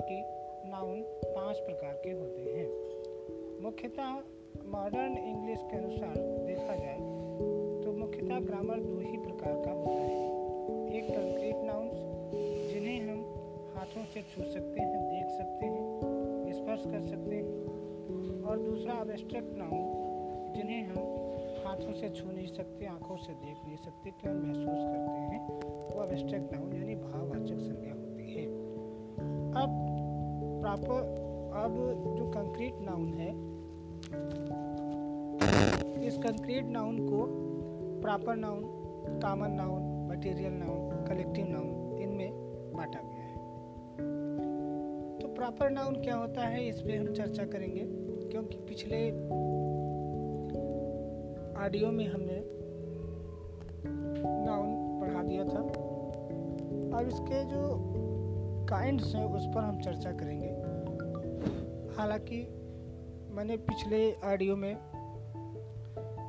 कि नाउन पाँच प्रकार के होते हैं। मुख्यतः मॉडर्न इंग्लिश के अनुसार देखा जाए तो मुख्यतः ग्रामर दो ही प्रकार का होता है। एक कंक्रीट नाउन्स जिन्हें हम हाथों से छू सकते हैं, देख सकते हैं, स्पर्श कर सकते हैं। और दूसरा एब्स्ट्रैक्ट नाउन जिन्हें हम हाथों से छू नहीं सकते, आँखों से देख नहीं सकते केवल महसूस करते हैं, वो एब्स्ट्रैक्ट नाउन यानी भाववाचक संज्ञा होती है। अब प्रॉपर अब जो कंक्रीट नाउन है, इस कंक्रीट नाउन को proper noun common noun material noun collective noun इनमें बांटा गया है। तो प्रॉपर नाउन क्या होता है, इस पर हम चर्चा करेंगे, क्योंकि पिछले ऑडियो में हमने नाउन पढ़ा दिया था। अब इसके जो काइंड्स हैं, उस पर हम चर्चा करेंगे। हालाँकि मैंने पिछले ऑडियो में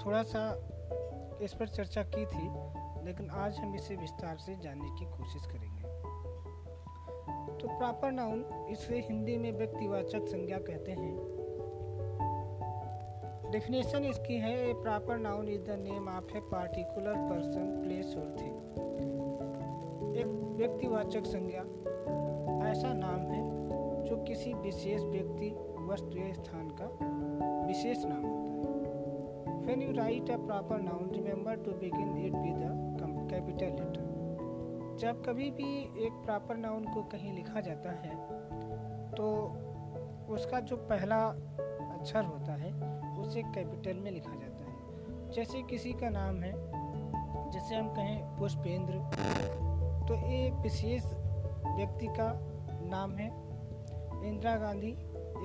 थोड़ा सा इस पर चर्चा की थी, लेकिन आज हम इसे विस्तार से जानने की कोशिश करेंगे। तो प्रॉपर नाउन इसे हिंदी में व्यक्तिवाचक संज्ञा कहते हैं। डेफिनेशन इसकी है, a proper noun is the name of a particular person, place और थिंग। एक व्यक्तिवाचक संज्ञा, ऐसा नाम है किसी विशेष व्यक्ति, वस्तु या स्थान का विशेष नाम होता है When you write a proper noun remember to it with a capital letter. जब कभी भी एक प्रॉपर नाउन को कहीं लिखा जाता है तो उसका जो पहला अक्षर होता है, उसे कैपिटल में लिखा जाता है जैसे किसी का नाम है, जैसे हम कहें पुष्पेंद्र तो एक विशेष व्यक्ति का नाम है इंदिरा गांधी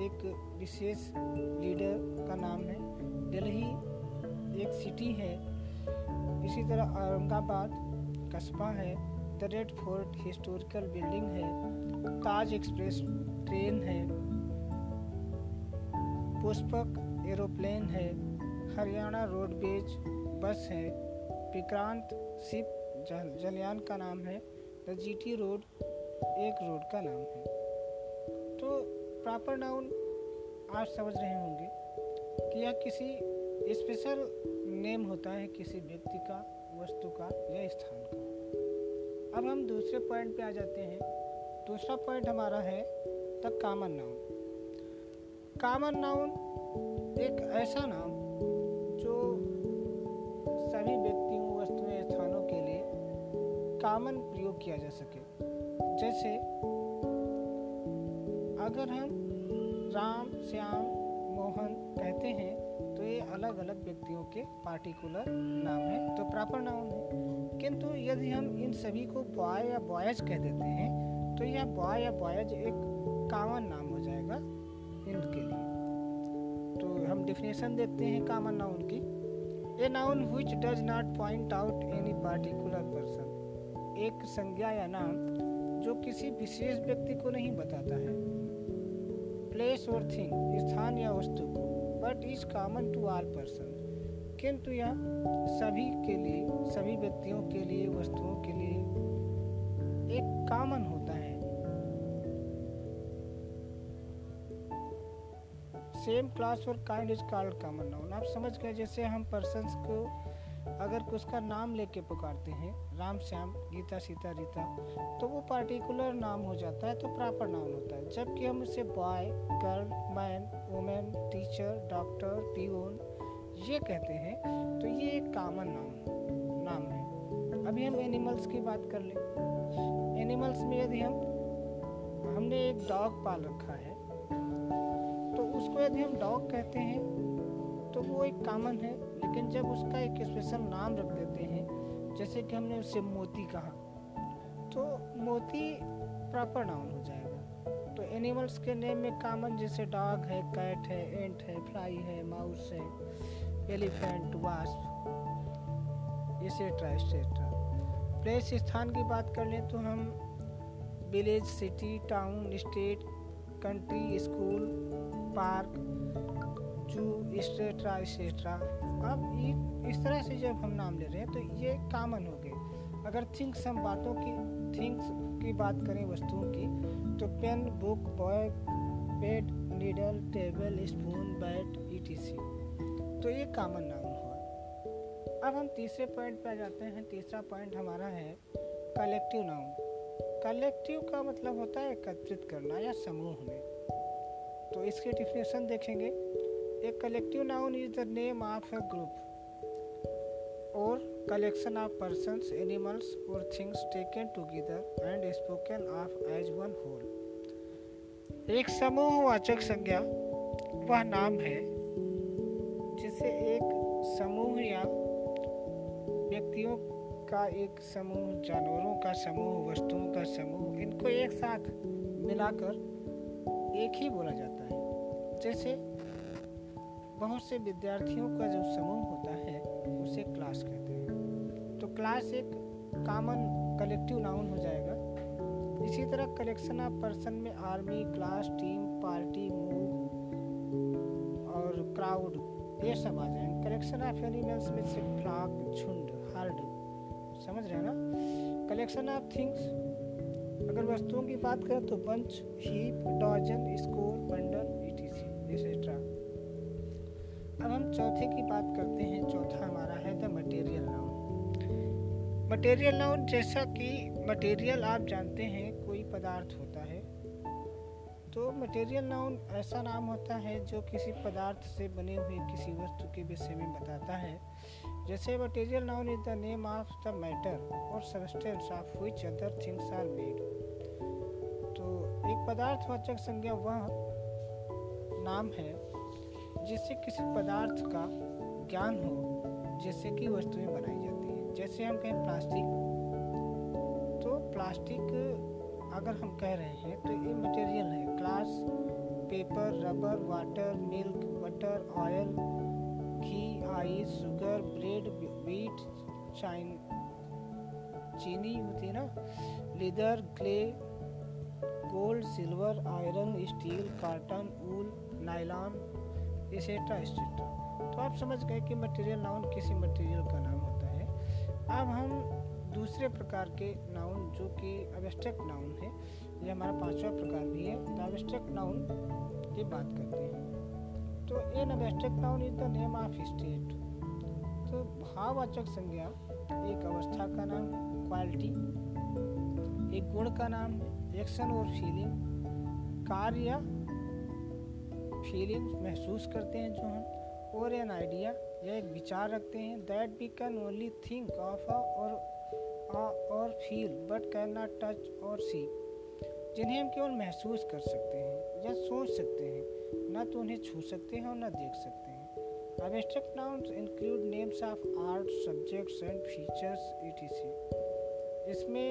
एक विशेष लीडर का नाम है। दिल्ली एक सिटी है। इसी तरह औरंगाबाद कस्बा है। The Red Fort historical building है। ताज एक्सप्रेस ट्रेन है। पुष्पक एरोप्लेन है। हरियाणा रोडवेज़ बस है। विक्रांत शिप जल, जलयान का नाम है। द जीटी रोड एक रोड का नाम है। तो प्रॉपर नाउन आप समझ रहे होंगे कि यह किसी स्पेशल नेम होता है किसी व्यक्ति का, वस्तु का या स्थान का। अब हम दूसरे पॉइंट पे आ जाते हैं। दूसरा पॉइंट हमारा है the common noun common noun एक ऐसा नाम जो सभी व्यक्तियों, वस्तुओं स्थानों के लिए कामन प्रयोग किया जा सके। जैसे अगर हम राम, श्याम, मोहन कहते हैं तो ये अलग अलग व्यक्तियों के पार्टिकुलर नाम है तो प्रॉपर नाउन है। किंतु यदि हम इन सभी को बॉय या बॉयज़ कह देते हैं तो यह बॉय या बॉयज़ एक कामन नाम हो जाएगा इनके लिए। तो हम डिफिनेशन देखते हैं कामन नाउन की। A noun which does not point out any particular person एक संज्ञा या नाम जो किसी विशेष व्यक्ति को नहीं बताता है। प्लेस और थिंग स्थान या वस्तु को but is common to all person किंतु यह सभी के लिए सभी व्यक्तियों के लिए वस्तुओं के लिए एक कॉमन होता है सेम क्लास और kind is called common noun आप समझ गए जैसे हम पर्सन को अगर उसका नाम लेके पुकारते हैं, राम, श्याम, गीता, सीता, रीता तो वो पार्टिकुलर नाम हो जाता है तो प्रॉपर नाउन होता है। जबकि हम उसे boy girl man women teacher doctor peon ये कहते हैं तो ये एक कॉमन नाम नाम है। अभी हम एनिमल्स की बात कर लें। एनिमल्स में यदि हम, हमने एक डॉग पाल रखा है तो उसको यदि हम डॉग कहते हैं तो वो एक कॉमन है। लेकिन जब उसका एक स्पेशल नाम रख देते हैं, जैसे कि हमने उससे मोती कहा तो मोती प्रॉपर नाउन हो जाएगा। तो एनिमल्स के नेम में कॉमन जैसे डॉग है कैट है एंट है फ्लाई है माउस है elephant wasp etcetera etcetera place स्थान की बात कर लें तो हम village city town state country school park etcetera etcetera अब इस तरह से जब हम नाम ले रहे हैं तो ये कामन हो गए। अगर थिंग्स हम बातों की थिंग्स की बात करें, वस्तुओं की तो pen book boy bed needle table spoon bat ETC तो ये कामन नाउन हुआ। अब हम तीसरे पॉइंट पर जाते हैं। तीसरा पॉइंट हमारा है कलेक्टिव नाउन कलेक्टिव का मतलब होता है एकत्रित करना या समूह में। तो इसकी डिफिनेशन देखेंगे। एक collective noun is the name of a group or collection of persons, animals, or things taken together and spoken of as one whole. एक समूहवाचक संज्ञा वह नाम है जिसे एक समूह या व्यक्तियों का एक समूह जानवरों का समूह वस्तुओं का समूह इनको एक साथ मिलाकर एक ही बोला जाता है जैसे बहुत से विद्यार्थियों का जो समूह होता है, उसे क्लास कहते हैं। तो क्लास एक कॉमन कलेक्टिव नाउन हो जाएगा। इसी तरह कलेक्शन ऑफ़ पर्सन में army class team party mob और क्राउड ये सब आ जाएँगे। कलेक्शन ऑफ़ एनिमल्स में से फ्लॉक झुंड हर्ड समझ रहे हैं ना? कलेक्शन ऑफ़ थिंग्स अगर वस्तुओं की बात करें तो बंच हीप डॉजन स्कोर चौथे की बात करते हैं, चौथा हमारा है the material noun material noun जैसा कि मटेरियल आप जानते हैं, कोई पदार्थ होता है तो मटेरियल नाउन ऐसा नाम होता है जो किसी पदार्थ से बने हुए किसी वस्तु के विषय में बताता है। जैसे material noun is the name of the matter और substance of which other things are made तो एक पदार्थवाचक संज्ञा वह नाम है जिससे किसी पदार्थ का ज्ञान हो जिससे कि वस्तुएँ बनाई जाती हैं। जैसे हम कहें प्लास्टिक तो प्लास्टिक अगर हम कह रहे हैं तो ये मटेरियल है। Glass paper rubber water milk butter oil ghee ice sugar bread wheat चाइन चीनी होती है ना? Leather clay gold silver iron steel cotton wool nylon etcetera etcetera तो आप समझ गए कि मटेरियल नाउन किसी मटेरियल का नाम होता है। अब हम दूसरे प्रकार के नाउन जो कि अवेस्ट्रक्ट नाउन है, ये हमारा पांचवा प्रकार भी है। तो अवेस्ट्रक्ट नाउन की बात करते हैं। तो इन abstract noun is the name of state तो भाववाचक संज्ञा, एक अवस्था का नाम क्वालिटी एक गुण का नाम है एक्शन और फीलिंग कार्य फीलिंग्स महसूस करते हैं जो हम और एन आइडिया या एक विचार रखते हैं। That we can only think of और और feel but can not touch और सी जिन्हें हम केवल महसूस कर सकते हैं या सोच सकते हैं, ना तो उन्हें छू सकते हैं और ना देख सकते हैं। Abstract nouns include names of art subjects and features ई इसमें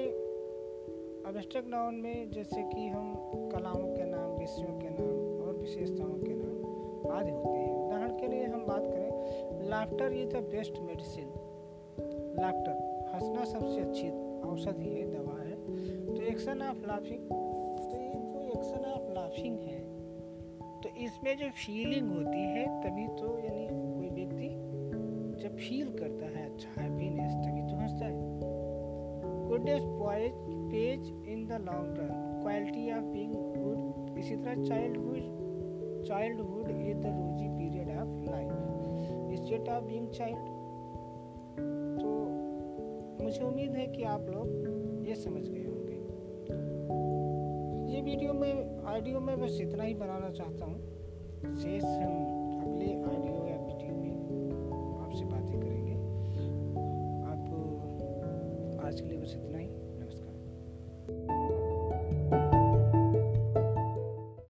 एब्स्ट्रैक्ट नाउन में जैसे कि हम कलाओं के नाम, विषयों के नाम और विशेषताओं के आदि होते हैं। उदाहरण के लिए हम बात करें laughter is the best medicine laughter हंसना सबसे अच्छी औषधि है, दवा है। तो एक्शन ऑफ़ लाफिंग तो ये जो एक्शन ऑफ़ लाफिंग है तो इसमें जो फीलिंग होती है, तभी तो यानी कोई व्यक्ति जब फील करता है अच्छा हैप्पीनेस तभी तो हंसता है। Goodness pays in the long run quality of being good इसी तरह child childhood childhood is the rosy period of life. State of being child तो मुझे उम्मीद है कि आप लोग ये समझ गए होंगे। ये वीडियो में ऑडियो में बस इतना ही बनाना चाहता हूँ। शेष हम अगले ऑडियो या वीडियो में आपसे बातें करेंगे। आप, आज के लिए बस इतना